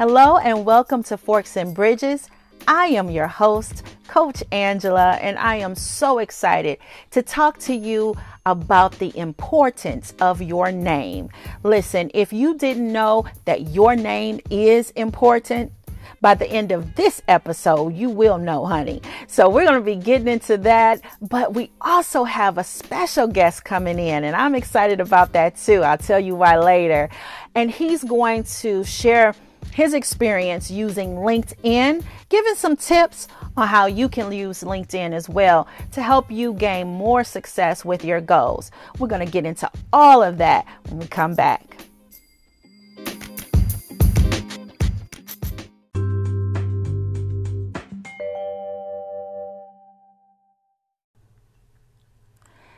Hello and welcome to Forks and Bridges. I am your host, Coach Angela, and I am so excited to talk to you about the importance of your name. Listen, if you didn't know that your name is important, by the end of this episode, you will know, honey. So we're going to be getting into that, but we also have a special guest coming in, and I'm excited about that too. I'll tell you why later. And he's going to share his experience using LinkedIn, giving some tips on how you can use LinkedIn as well to help you gain more success with your goals. We're going to get into all of that when we come back.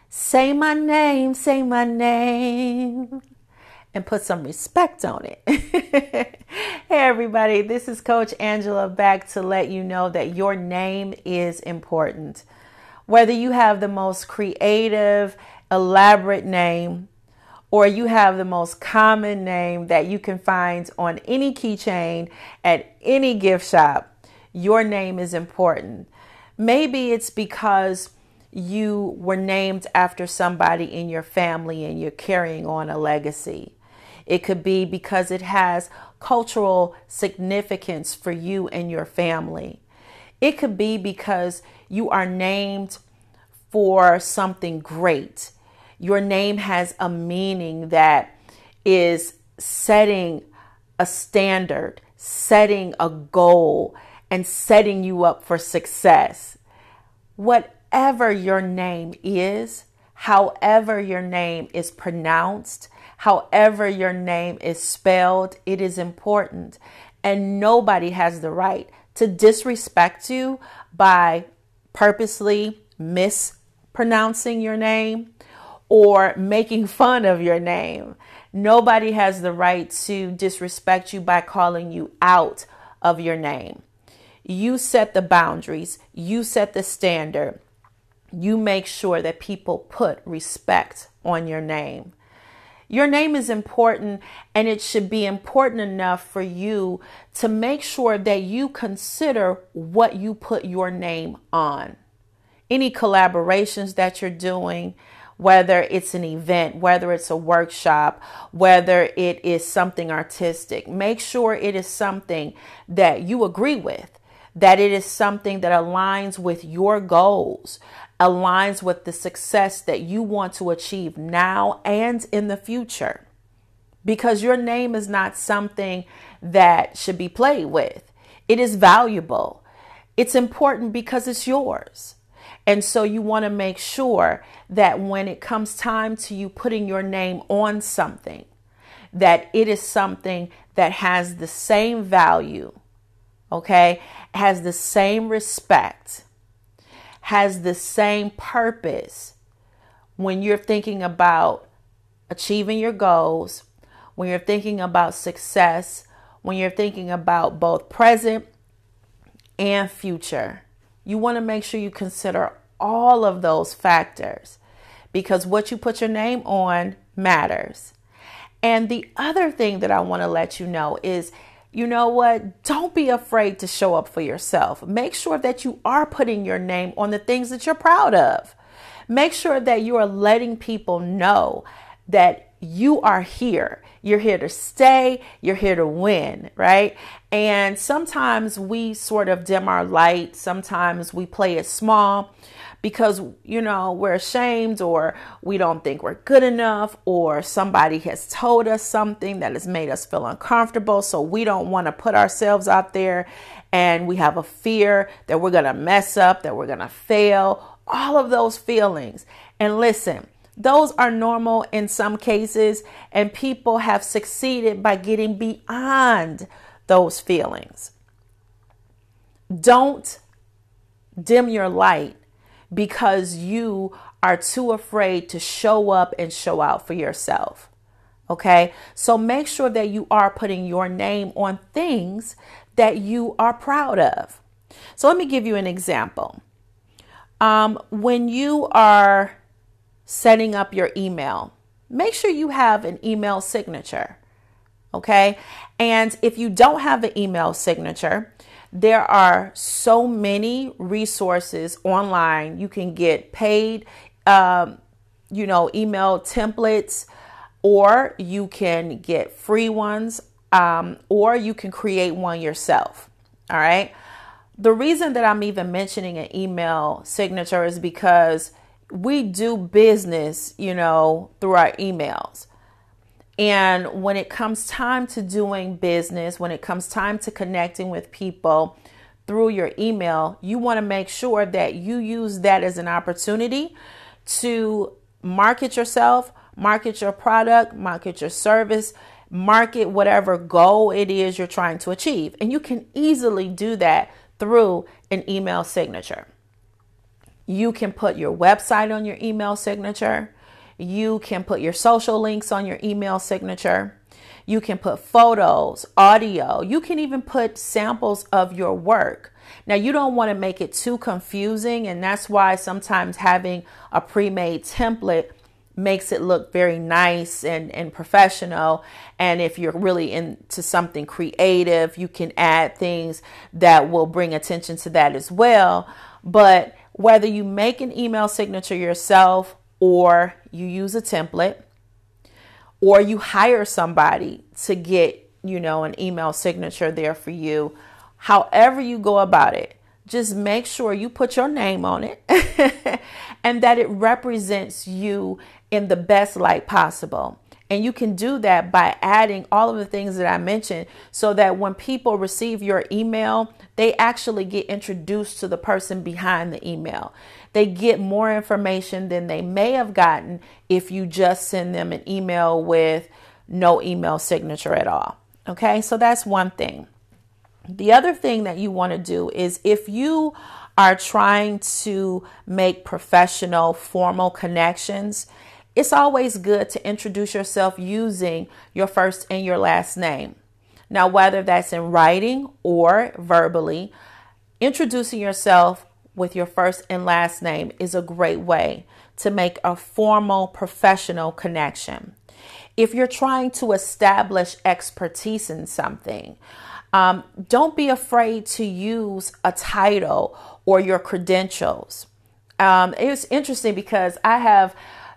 Say my name, say my name and put some respect on it. everybody, this is Coach Angela back to let you know that your name is important. Whether you have the most creative, elaborate name, or you have the most common name that you can find on any keychain at any gift shop, your name is important. Maybe it's because you were named after somebody in your family and you're carrying on a legacy. It could be because it has cultural significance for you and your family. It could be because you are named for something great. Your name has a meaning that is setting a standard, setting a goal, and setting you up for success. Whatever your name is, however your name is pronounced, however your name is spelled, it is important. And nobody has the right to disrespect you by purposely mispronouncing your name or making fun of your name. Nobody has the right to disrespect you by calling you out of your name. You set the boundaries, you set the standard. You make sure that people put respect on your name. Your name is important and it should be important enough for you to make sure that you consider what you put your name on. Any collaborations that you're doing, whether it's an event, whether it's a workshop, whether it is something artistic, make sure it is something that you agree with, that it is something that aligns with your goals, aligns with the success that you want to achieve now and in the future. Because your name is not something that should be played with, it is valuable. It's important because it's yours. And so you want to make sure that when it comes time to you putting your name on something, that it is something that has the same value, okay, has the same respect, has the same purpose when you're thinking about achieving your goals, when you're thinking about success, when you're thinking about both present and future. You want to make sure you consider all of those factors because what you put your name on matters. And the other thing that I want to let you know is you know what? Don't be afraid to show up for yourself. Make sure that you are putting your name on the things that you're proud of. Make sure that you are letting people know that you are here. You're here to stay. You're here to win, right? And sometimes we sort of dim our light. Sometimes we play it small because, you know, we're ashamed or we don't think we're good enough or somebody has told us something that has made us feel uncomfortable. So we don't want to put ourselves out there and we have a fear that we're going to mess up, that we're going to fail, all of those feelings. And listen, those are normal in some cases, and people have succeeded by getting beyond those feelings. Don't dim your light because you are too afraid to show up and show out for yourself. Okay, so make sure that you are putting your name on things that you are proud of. So let me give you an example. Um, when you are setting up your email, make sure you have an email signature. Okay. And if you don't have an email signature, there are so many resources online. You can get paid, um, you know, email templates, or you can get free ones, um, or you can create one yourself. All right. The reason that I'm even mentioning an email signature is because we do business, you know, through our emails. And when it comes time to doing business, when it comes time to connecting with people through your email, you want to make sure that you use that as an opportunity to market yourself, market your product, market your service, market whatever goal it is you're trying to achieve. And you can easily do that through an email signature. You can put your website on your email signature. You can put your social links on your email signature. You can put photos, audio. You can even put samples of your work. Now, you don't want to make it too confusing, and that's why sometimes having a pre made template makes it look very nice and, and professional. And if you're really into something creative, you can add things that will bring attention to that as well. But whether you make an email signature yourself or you use a template or you hire somebody to get, you know, an email signature there for you. However you go about it, just make sure you put your name on it and that it represents you in the best light possible. And you can do that by adding all of the things that I mentioned so that when people receive your email, they actually get introduced to the person behind the email. They get more information than they may have gotten if you just send them an email with no email signature at all. Okay, so that's one thing. The other thing that you want to do is if you are trying to make professional, formal connections, it's always good to introduce yourself using your first and your last name. Now, whether that's in writing or verbally, introducing yourself with your first and last name is a great way to make a formal professional connection. If you're trying to establish expertise in something, um, don't be afraid to use a title or your credentials. Um, it's interesting because I have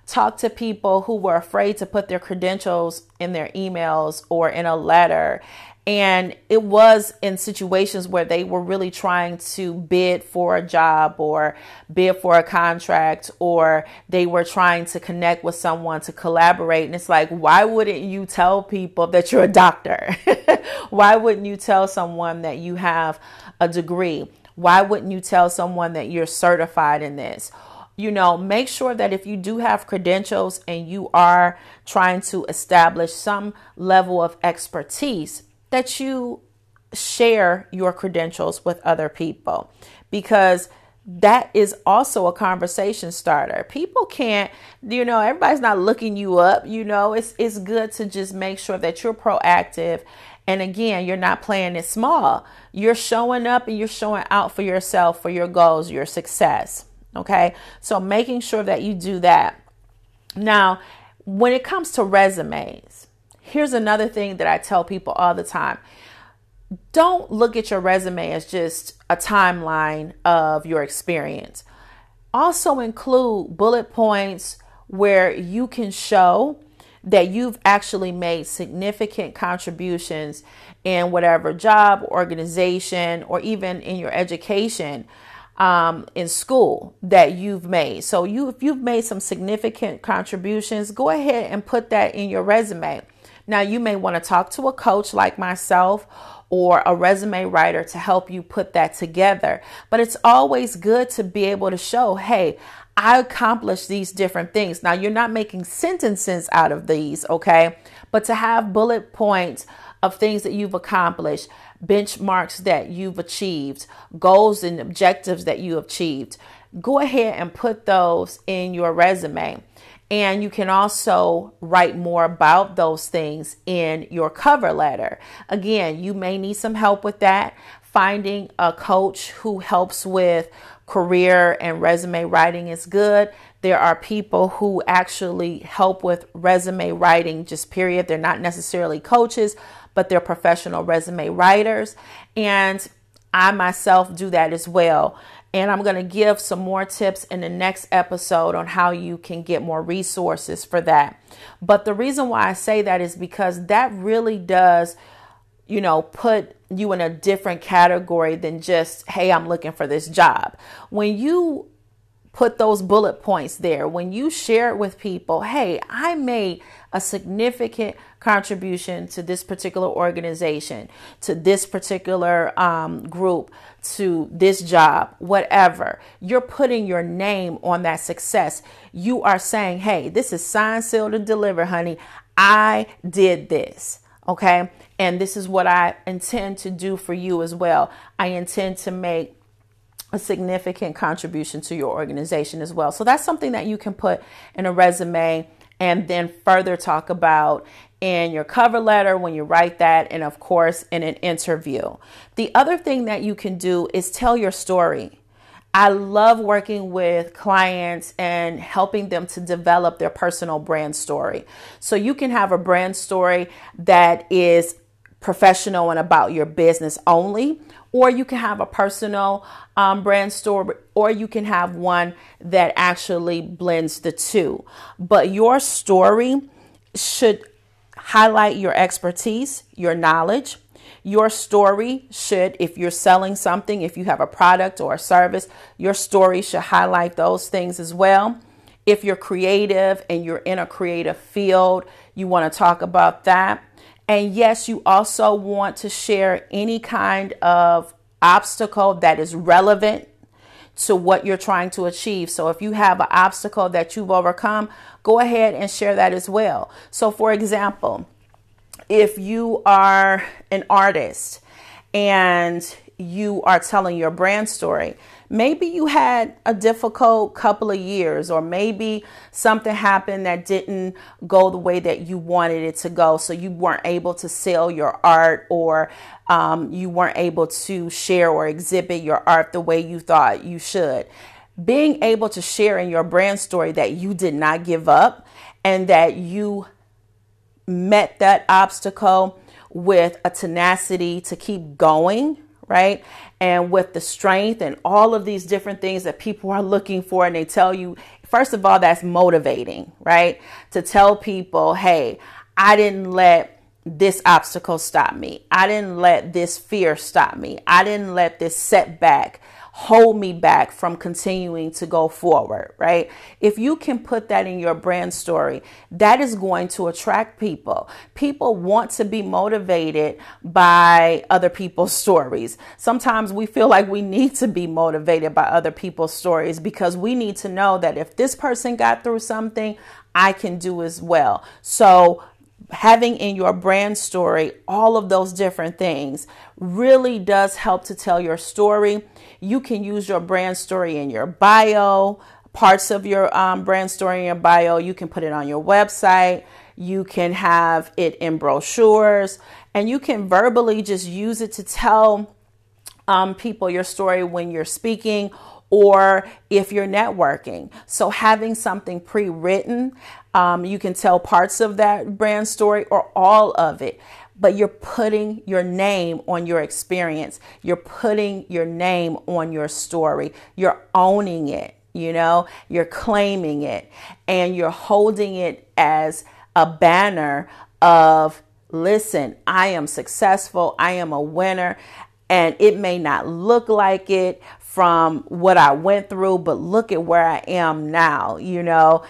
talked to people who were afraid to put their credentials in their emails or in a letter. And it was in situations where they were really trying to bid for a job or bid for a contract, or they were trying to connect with someone to collaborate. And it's like, why wouldn't you tell people that you're a doctor? why wouldn't you tell someone that you have a degree? Why wouldn't you tell someone that you're certified in this? you know, make sure that if you do have credentials and you are trying to establish some level of expertise, that you share your credentials with other people because that is also a conversation starter. People can't, you know, everybody's not looking you up, you know. It's it's good to just make sure that you're proactive and again, you're not playing it small. You're showing up and you're showing out for yourself, for your goals, your success. Okay. So making sure that you do that. Now, when it comes to resumes, here's another thing that I tell people all the time. Don't look at your resume as just a timeline of your experience. Also include bullet points where you can show that you've actually made significant contributions in whatever job, organization, or even in your education um, in school that you've made. So you, if you've made some significant contributions, go ahead and put that in your resume. Now you may want to talk to a coach like myself or a resume writer to help you put that together. But it's always good to be able to show, hey, I accomplished these different things. Now, you're not making sentences out of these, okay? But to have bullet points of things that you've accomplished, benchmarks that you've achieved, goals and objectives that you achieved. Go ahead and put those in your resume. And you can also write more about those things in your cover letter. Again, you may need some help with that. Finding a coach who helps with career and resume writing is good. There are people who actually help with resume writing, just period. They're not necessarily coaches, but they're professional resume writers. And I myself do that as well. And I'm going to give some more tips in the next episode on how you can get more resources for that. But the reason why I say that is because that really does, you know, put you in a different category than just, hey, I'm looking for this job. When you put those bullet points there, when you share it with people, hey, I made a significant contribution to this particular organization, to this particular um, group, to this job, whatever. You're putting your name on that success. You are saying, hey, this is signed, sealed, and delivered, honey. I did this. Okay. And this is what I intend to do for you as well. I intend to make a significant contribution to your organization as well. So that's something that you can put in a resume and then further talk about in your cover letter when you write that, and of course, in an interview. The other thing that you can do is tell your story. I love working with clients and helping them to develop their personal brand story. So you can have a brand story that is professional and about your business only, or you can have a personal um, brand story, or you can have one that actually blends the two. But your story should highlight your expertise, your knowledge. Your story should, if you're selling something, if you have a product or a service, your story should highlight those things as well. If you're creative and you're in a creative field, you want to talk about that. And yes, you also want to share any kind of obstacle that is relevant to what you're trying to achieve. So if you have an obstacle that you've overcome, go ahead and share that as well. So, for example, if you are an artist and you are telling your brand story, maybe you had a difficult couple of years, or maybe something happened that didn't go the way that you wanted it to go. So you weren't able to sell your art, or um, you weren't able to share or exhibit your art the way you thought you should. Being able to share in your brand story that you did not give up and that you met that obstacle with a tenacity to keep going right? And with the strength and all of these different things that people are looking for, and they tell you, first of all, that's motivating, right? To tell people, hey, I didn't let this obstacle stop me. I didn't let this fear stop me. I didn't let this setback hold me back from continuing to go forward, right? If you can put that in your brand story, that is going to attract people. People want to be motivated by other people's stories. Sometimes we feel like we need to be motivated by other people's stories because we need to know that if this person got through something, I can do as well. So, having in your brand story all of those different things really does help to tell your story. You can use your brand story in your bio, parts of your um, brand story in your bio. You can put it on your website. You can have it in brochures, and you can verbally just use it to tell um, people your story when you're speaking or if you're networking. So, having something pre written, um, you can tell parts of that brand story or all of it, but you're putting your name on your experience. You're putting your name on your story. You're owning it, you know, you're claiming it, and you're holding it as a banner of listen, I am successful, I am a winner. And it may not look like it from what I went through, but look at where I am now. You know,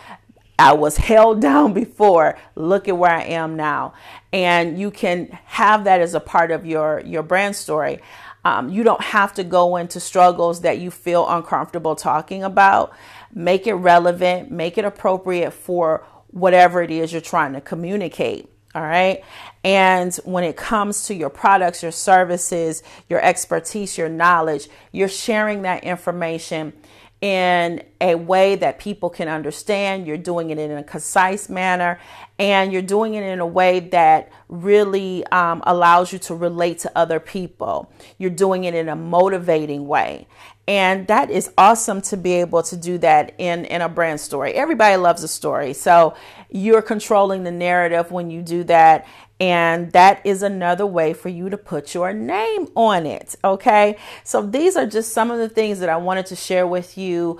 I was held down before. Look at where I am now. And you can have that as a part of your, your brand story. Um, you don't have to go into struggles that you feel uncomfortable talking about. Make it relevant, make it appropriate for whatever it is you're trying to communicate. All right. And when it comes to your products, your services, your expertise, your knowledge, you're sharing that information in a way that people can understand. You're doing it in a concise manner and you're doing it in a way that really um, allows you to relate to other people. You're doing it in a motivating way. And that is awesome to be able to do that in, in a brand story. Everybody loves a story. So you're controlling the narrative when you do that. And that is another way for you to put your name on it. Okay. So these are just some of the things that I wanted to share with you.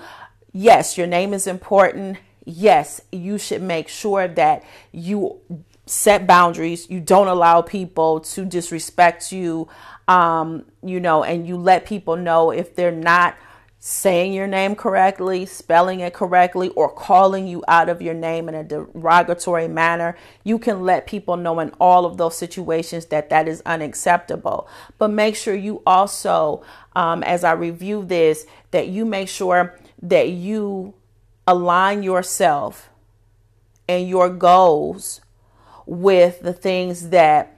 Yes, your name is important. Yes, you should make sure that you set boundaries. You don't allow people to disrespect you, um, you know, and you let people know if they're not saying your name correctly, spelling it correctly, or calling you out of your name in a derogatory manner, you can let people know in all of those situations that that is unacceptable. But make sure you also, um, as I review this, that you make sure that you align yourself and your goals with the things that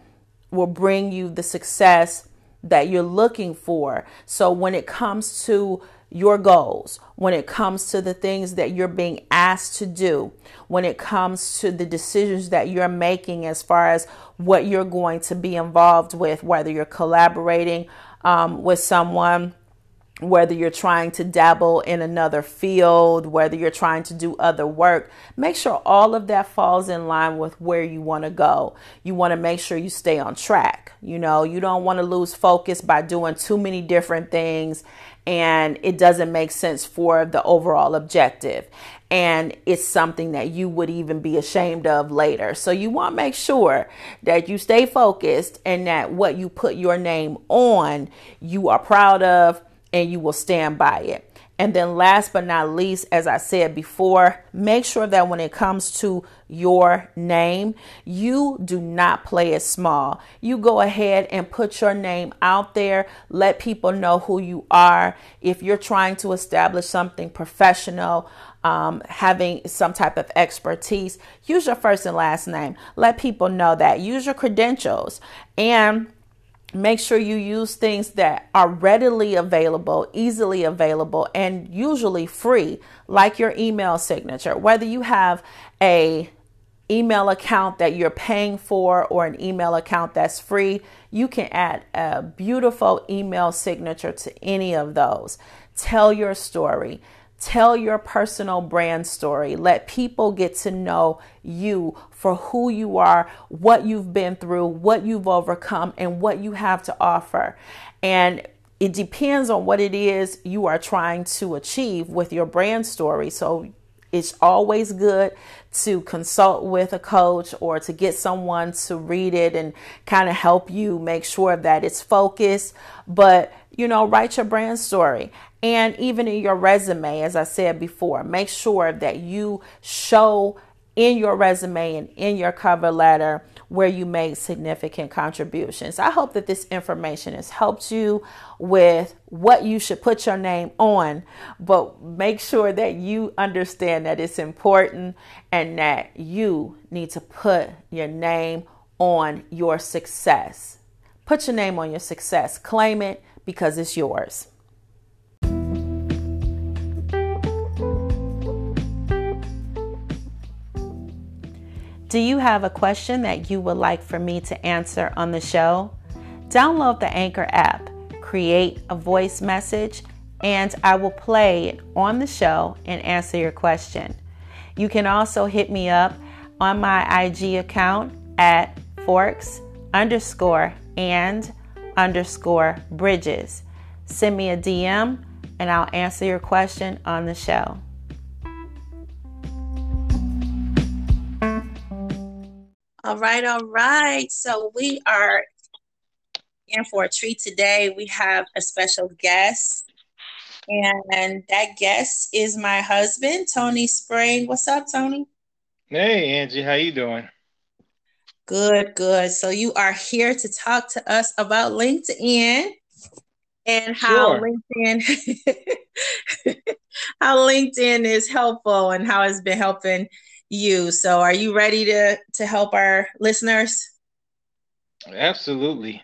will bring you the success that you're looking for. So when it comes to your goals, when it comes to the things that you're being asked to do, when it comes to the decisions that you're making as far as what you're going to be involved with, whether you're collaborating um, with someone whether you're trying to dabble in another field, whether you're trying to do other work, make sure all of that falls in line with where you want to go. You want to make sure you stay on track. You know, you don't want to lose focus by doing too many different things and it doesn't make sense for the overall objective. And it's something that you would even be ashamed of later. So you want to make sure that you stay focused and that what you put your name on, you are proud of and you will stand by it. And then, last but not least, as I said before, make sure that when it comes to your name, you do not play it small. You go ahead and put your name out there, let people know who you are. If you're trying to establish something professional, um, having some type of expertise, use your first and last name. Let people know that. Use your credentials. And make sure you use things that are readily available, easily available, and usually free, like your email signature. Whether you have a email account that you're paying for or an email account that's free, you can add a beautiful email signature to any of those. Tell your story. Tell your personal brand story. Let people get to know you for who you are, what you've been through, what you've overcome, and what you have to offer. And it depends on what it is you are trying to achieve with your brand story. So it's always good to consult with a coach or to get someone to read it and kind of help you make sure that it's focused. But, you know, write your brand story. And even in your resume, as I said before, make sure that you show in your resume and in your cover letter where you made significant contributions. I hope that this information has helped you with what you should put your name on, but make sure that you understand that it's important and that you need to put your name on your success. Put your name on your success, claim it because it's yours. Do you have a question that you would like for me to answer on the show? Download the Anchor app, create a voice message, and I will play it on the show and answer your question. You can also hit me up on my IG account at forks underscore and underscore bridges. Send me a DM and I'll answer your question on the show. All right, all right. So we are in for a treat today. We have a special guest, and that guest is my husband, Tony Spring. What's up, Tony? Hey, Angie. How you doing? Good, good. So you are here to talk to us about LinkedIn and how sure. LinkedIn how LinkedIn is helpful and how it's been helping you. So are you ready to to help our listeners? Absolutely.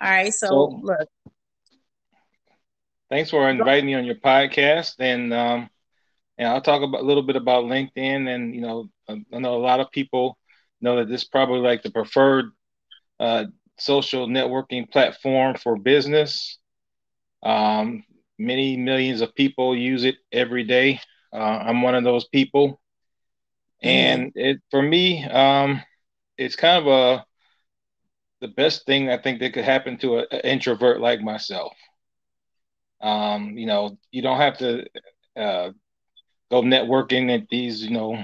All right. So, so look. Thanks for inviting me on your podcast, and um, and I'll talk about a little bit about LinkedIn. And you know, I know a lot of people know that this is probably like the preferred uh, social networking platform for business. Um, many millions of people use it every day. Uh, I'm one of those people. And it for me, um, it's kind of a the best thing I think that could happen to an introvert like myself. Um, you know, you don't have to uh, go networking at these, you know,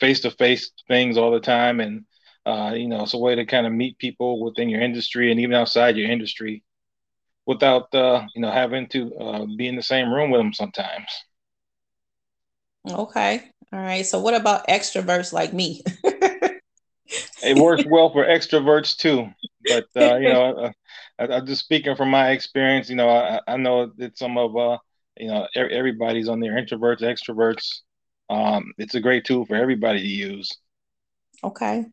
face to face things all the time, and uh, you know, it's a way to kind of meet people within your industry and even outside your industry without uh, you know having to uh, be in the same room with them sometimes. Okay. All right. So what about extroverts like me? it works well for extroverts too, but uh, you know, I, am just speaking from my experience. You know, I, I know that some of uh, you know, everybody's on there, introverts, extroverts. Um, it's a great tool for everybody to use. Okay.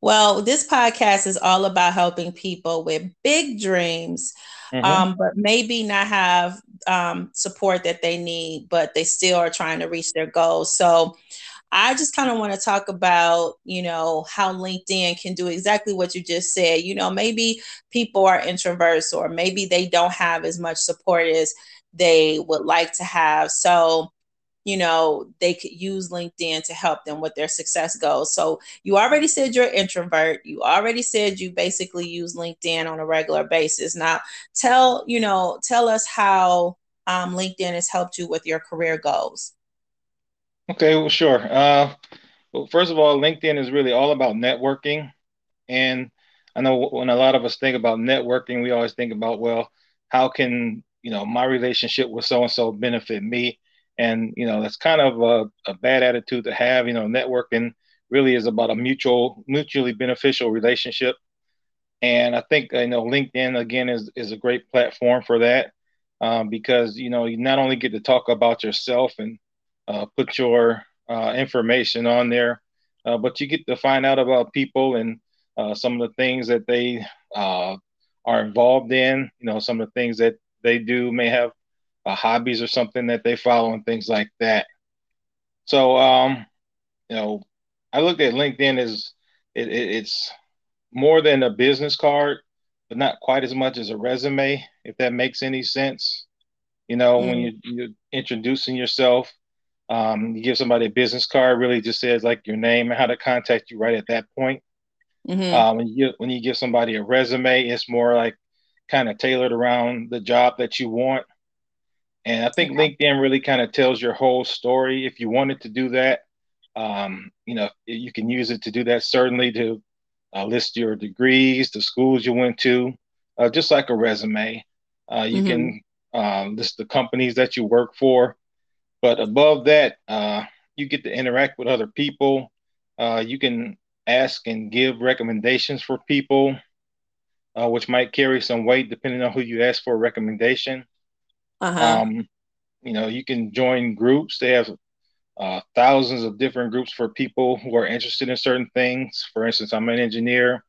Well, this podcast is all about helping people with big dreams, mm-hmm. um, but maybe not have um, support that they need, but they still are trying to reach their goals. So, I just kind of want to talk about, you know, how LinkedIn can do exactly what you just said. You know, maybe people are introverts or maybe they don't have as much support as they would like to have. So, you know, they could use LinkedIn to help them with their success goals. So you already said you're an introvert. You already said you basically use LinkedIn on a regular basis. Now tell, you know, tell us how um, LinkedIn has helped you with your career goals. Okay, well, sure. Uh, well, first of all, LinkedIn is really all about networking. And I know when a lot of us think about networking, we always think about, well, how can, you know, my relationship with so-and-so benefit me? And you know that's kind of a, a, bad attitude to have. You know networking really is about a mutual mutually beneficial relationship. And i think you know linkedin again is, is a great platform for that um, because you know you not only get to talk about yourself and uh, put your uh, information on there uh, but you get to find out about people and uh, some of the things that they uh, are involved in you know some of the things that they do may have uh, hobbies or something that they follow and things like that. So, um, you know, I look at LinkedIn as it, it, it's more than a business card, but not quite as much as a resume, if that makes any sense. You know, mm when you, you're introducing yourself, um, you give somebody a business card, really just says like your name and how to contact you right at that point. Mm-hmm. Um, when, you, when you give somebody a resume, it's more like kind of tailored around the job that you want. And I think LinkedIn really kind of tells your whole story. If you wanted to do that, um, you know, you can use it to do that. Certainly to uh, list your degrees, the schools you went to, uh, just like a resume. Uh, you mm-hmm. can uh, list the companies that you work for. But above that, uh, you get to interact with other people. Uh, you can ask and give recommendations for people, which might carry some weight depending on who you ask for a recommendation. Uh-huh. Um, you know, you can join groups. They have uh, thousands of different groups for people who are interested in certain things. For instance, I'm an engineer.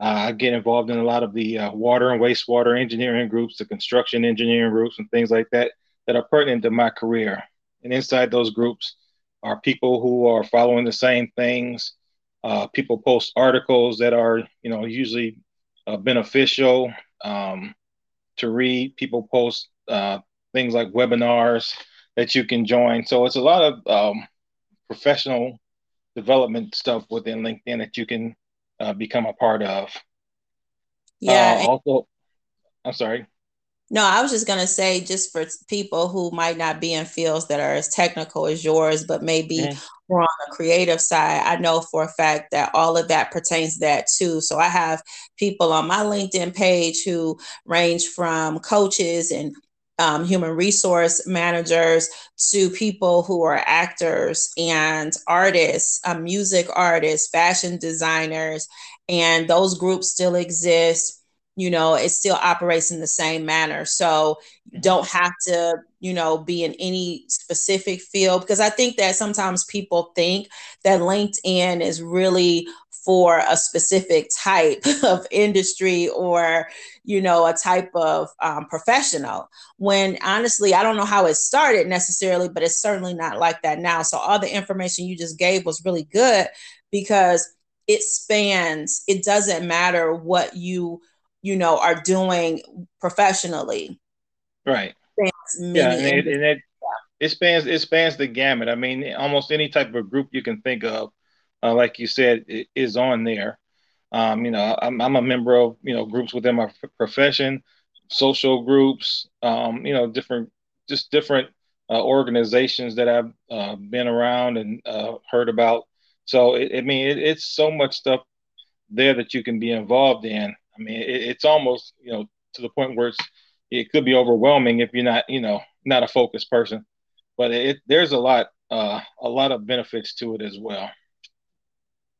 Uh, I get involved in a lot of the uh, water and wastewater engineering groups, the construction engineering groups, and things like that that are pertinent to my career. And inside those groups are people who are following the same things. Uh, people post articles that are, you know, usually uh, beneficial um, to read. People post uh, things like webinars that you can join. So it's a lot of um, professional development stuff within LinkedIn that you can uh, become a part of. Yeah. Uh, also, I'm sorry. No, I was just going to say, just for people who might not be in fields that are as technical as yours, but maybe mm-hmm. more on the creative side, I know for a fact that all of that pertains to that too. So I have people on my LinkedIn page who range from coaches and um, human resource managers to people who are actors and artists, uh, music artists, fashion designers, and those groups still exist. You know, it still operates in the same manner. So you don't have to, you know, be in any specific field because I think that sometimes people think that LinkedIn is really for a specific type of industry or you know a type of um, professional. When honestly i don't know how it started necessarily but it's certainly not like that now. So all the information you just gave was really good because it spans it doesn't matter what you you know are doing professionally. Right. Yeah, and it, and it, it spans it spans the gamut. I mean, almost any type of group you can think of, uh, like you said, is on there. Um, you know, I'm, I'm a member of you know groups within my profession, social groups, um, you know, different just different uh, organizations that I've uh, been around and uh, heard about. So it, I mean, it, it's so much stuff there that you can be involved in. I mean, it, it's almost you know to the point where it's it could be overwhelming if you're not you know not a focused person. But it there's a lot uh, a lot of benefits to it as well.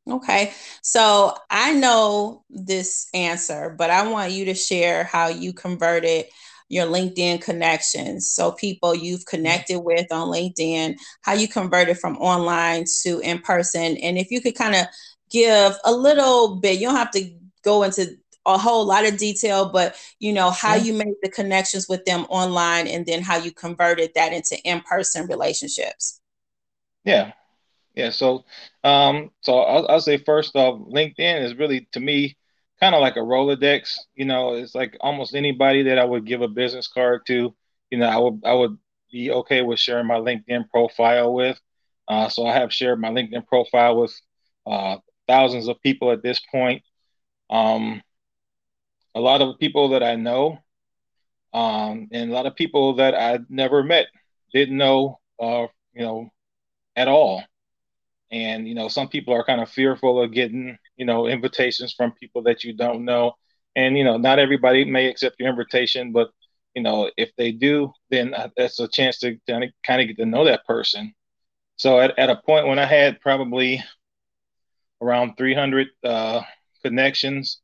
Okay. So I know this answer, but I want you to share how you converted your LinkedIn connections. So people you've connected with on LinkedIn, how you converted from online to in person. And if you could kind of give a little bit, you don't have to go into a whole lot of detail, but you know, how you made the connections with them online and then how you converted that into in-person relationships. Yeah. Yeah. So um, so I'll, I'll say first off, LinkedIn is really to me kind of like a Rolodex. You know, it's like almost anybody that I would give a business card to. You know, I would I would be okay with sharing my LinkedIn profile with. Uh, so I have shared my LinkedIn profile with uh, thousands of people at this point. Um, a lot of people that I know, um, and a lot of people that I never met, didn't know, uh, you know, at all. And you know, some people are kind of fearful of getting, you know, invitations from people that you don't know. And you know, not everybody may accept your invitation, but you know, if they do, then that's a chance to kind of, kind of get to know that person. So at, at a point when I had probably around 300 uh, connections,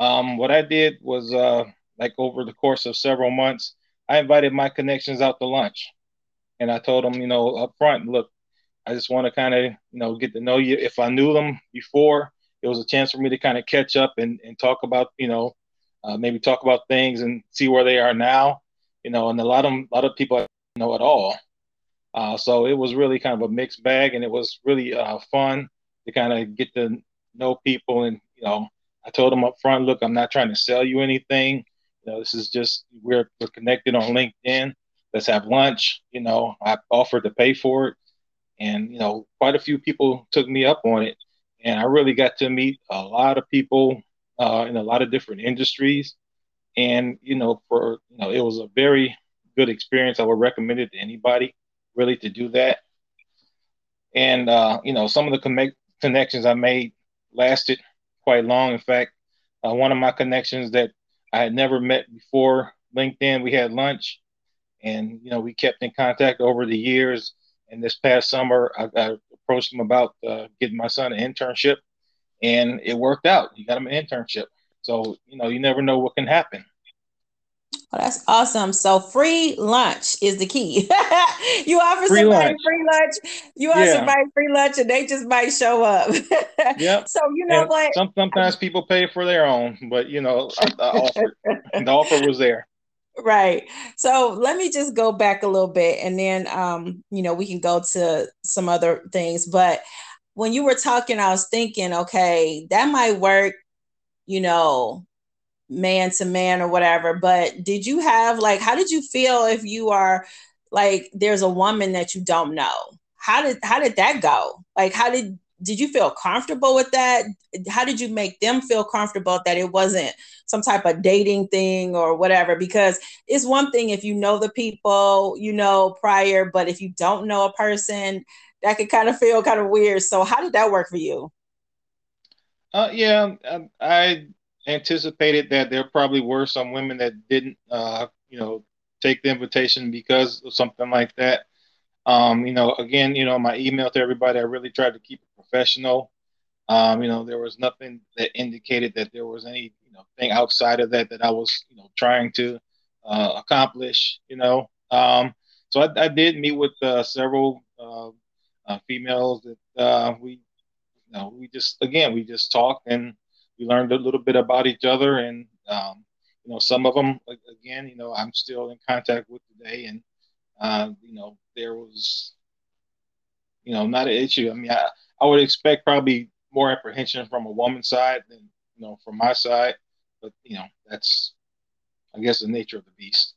um, what I did was uh, like over the course of several months, I invited my connections out to lunch, and I told them, you know, up front, look, I just want to kind of, you know, get to know you. If I knew them before, it was a chance for me to kind of catch up and, and talk about, you know, uh, maybe talk about things and see where they are now, you know. And a lot of a lot of people know at all. Uh, so it was really kind of a mixed bag, and it was really uh, fun to kind of get to know people. And you know, I told them up front, look, I'm not trying to sell you anything. You know, this is just we're we're connected on LinkedIn. Let's have lunch. You know, I offered to pay for it and you know quite a few people took me up on it. And i really got to meet a lot of people uh, in a lot of different industries. And you know for you know it was a very good experience. I would recommend it to anybody really to do that. And uh, you know some of the con- connections i made lasted quite long. In fact uh, one of my connections that i had never met before linkedin we had lunch. And you know we kept in contact over the years and this past summer, I, I approached him about uh, getting my son an internship, and it worked out. He got him an internship. So you know, you never know what can happen. Well, that's awesome. So free lunch is the key. you offer free somebody lunch. free lunch. You offer yeah. somebody free lunch, and they just might show up. yep. So you know and what? Some, sometimes people pay for their own, but you know, I, I offered, the offer was there right. So let me just go back a little bit and then um you know we can go to some other things. But when you were talking i was thinking okay that might work you know man to man or whatever. But did you have like how did you feel if you are like there's a woman that you don't know? How did how did that go? Like how did did you feel comfortable with that? How did you make them feel comfortable that it wasn't some type of dating thing or whatever? Because it's one thing if you know the people, you know, prior, but if you don't know a person, that could kind of feel kind of weird. So, how did that work for you? Uh, yeah, I, I anticipated that there probably were some women that didn't, uh, you know, take the invitation because of something like that. Um, you know, again, you know, my email to everybody, I really tried to keep it professional. Um, you know, there was nothing that indicated that there was any, you know, thing outside of that that I was, you know, trying to uh, accomplish. You know, um, so I, I, did meet with uh, several uh, uh females that uh, we, you know, we just again we just talked and we learned a little bit about each other and. Um, you know, some of them, again, you know, I'm still in contact with today, and uh, you know, there was, you know, not an issue. I mean, I, I would expect probably more apprehension from a woman's side than you know from my side, but you know that's I guess the nature of the beast.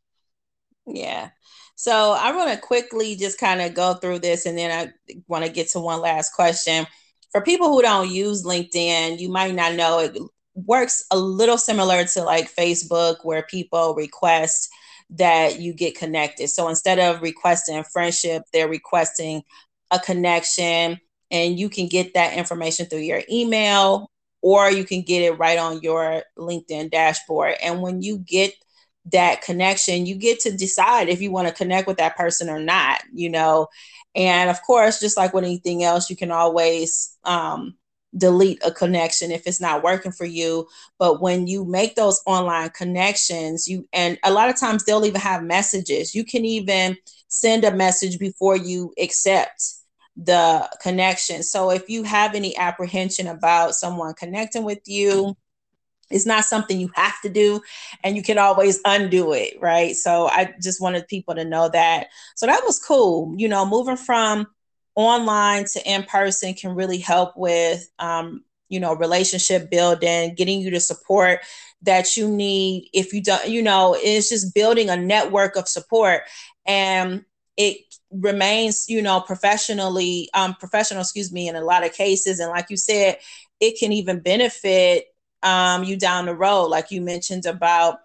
Yeah. So I want to quickly just kind of go through this and then I want to get to one last question. For people who don't use LinkedIn, you might not know it works a little similar to like Facebook where people request that you get connected. So instead of requesting friendship, they're requesting a connection and you can get that information through your email or you can get it right on your LinkedIn dashboard. And when you get that connection, you get to decide if you want to connect with that person or not, you know. And of course, just like with anything else, you can always um, delete a connection if it's not working for you. But when you make those online connections, you and a lot of times they'll even have messages. You can even send a message before you accept the connection. So if you have any apprehension about someone connecting with you, it's not something you have to do and you can always undo it, right? So I just wanted people to know that. So that was cool. You know, moving from online to in person can really help with um, you know relationship building getting you the support that you need if you don't you know it's just building a network of support. And it remains you know professionally um professional excuse me in a lot of cases. And like you said it can even benefit um you down the road. Like you mentioned about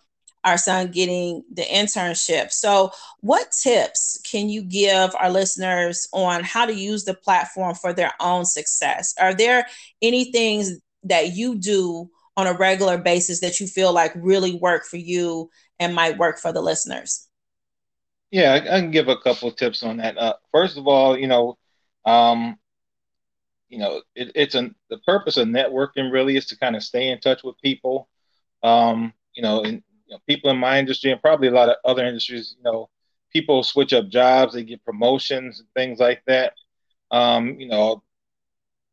our son getting the internship. So, what tips can you give our listeners on how to use the platform for their own success? Are there any things that you do on a regular basis that you feel like really work for you and might work for the listeners? Yeah, I, I can give a couple tips on that. Uh, first of all, you know, um, you know, it, it's a the purpose of networking really is to kind of stay in touch with people. Um, you know, and you know, people in my industry and probably a lot of other industries, you know, people switch up jobs, they get promotions and things like that. Um, you know,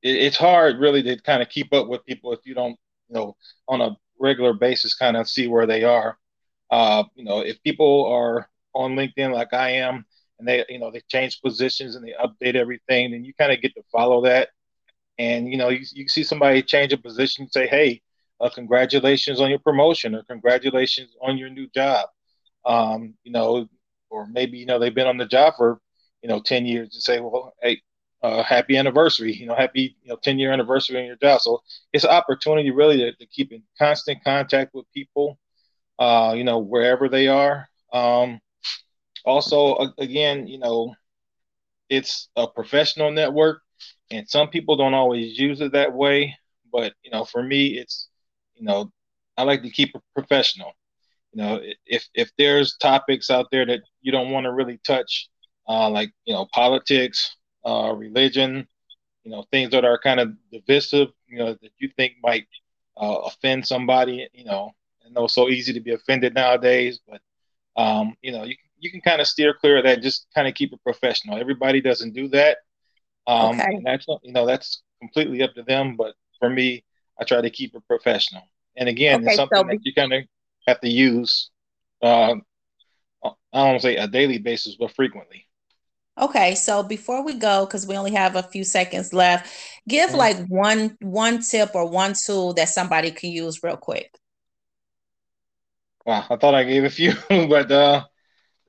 it, it's hard really to kind of keep up with people if you don't, you know, on a regular basis, kind of see where they are. Uh, you know, if people are on LinkedIn like I am, and they, you know, they change positions and they update everything, then you kind of get to follow that. And you know, you, you see somebody change a position, say, "Hey, uh, congratulations on your promotion or congratulations on your new job. Um, you know, or maybe, you know, they've been on the job for, you know, 10 years to say, well, hey, uh, happy anniversary, you know, happy, you know, 10 year anniversary on your job. So it's an opportunity really to, to keep in constant contact with people, uh, you know, wherever they are. Um, also, again, you know, it's a professional network and some people don't always use it that way. But, you know, for me, it's, you know, I like to keep it professional. You know, if if there's topics out there that you don't want to really touch, uh, like you know, politics, uh, religion, you know, things that are kind of divisive, you know, that you think might uh, offend somebody, you know, I know it's so easy to be offended nowadays, but um, you know, you you can kind of steer clear of that. Just kind of keep it professional. Everybody doesn't do that. Um, okay. that's you know that's completely up to them. But for me, I try to keep it professional. And again, okay, it's something so that you kind of have to use. Uh, I don't want to say a daily basis, but frequently. Okay, so before we go, because we only have a few seconds left, give mm-hmm. like one one tip or one tool that somebody can use real quick. Wow, I thought I gave a few, but uh,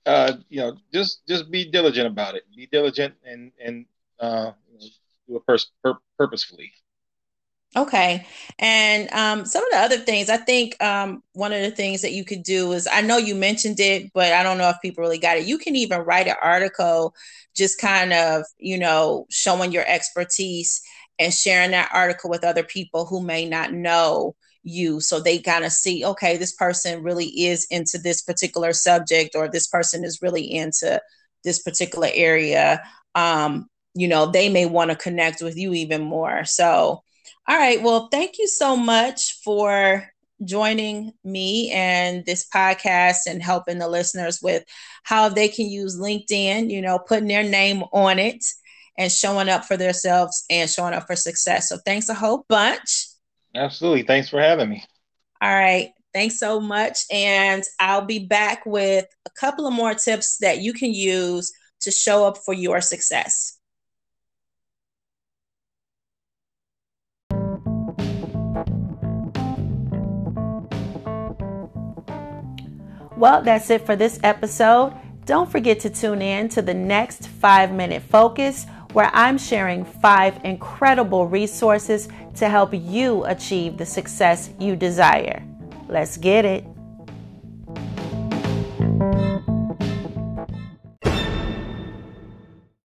uh, you know, just just be diligent about it. Be diligent and and uh, do it pers- pur- purposefully. Okay. And um, some of the other things, I think um, one of the things that you could do is I know you mentioned it, but I don't know if people really got it. You can even write an article just kind of, you know, showing your expertise and sharing that article with other people who may not know you. So they kind of see, okay, this person really is into this particular subject, or this person is really into this particular area. Um, you know, they may want to connect with you even more. So, all right. Well, thank you so much for joining me and this podcast and helping the listeners with how they can use LinkedIn, you know, putting their name on it and showing up for themselves and showing up for success. So thanks a whole bunch. Absolutely. Thanks for having me. All right. Thanks so much. And I'll be back with a couple of more tips that you can use to show up for your success. Well, that's it for this episode. Don't forget to tune in to the next five minute focus where I'm sharing five incredible resources to help you achieve the success you desire. Let's get it.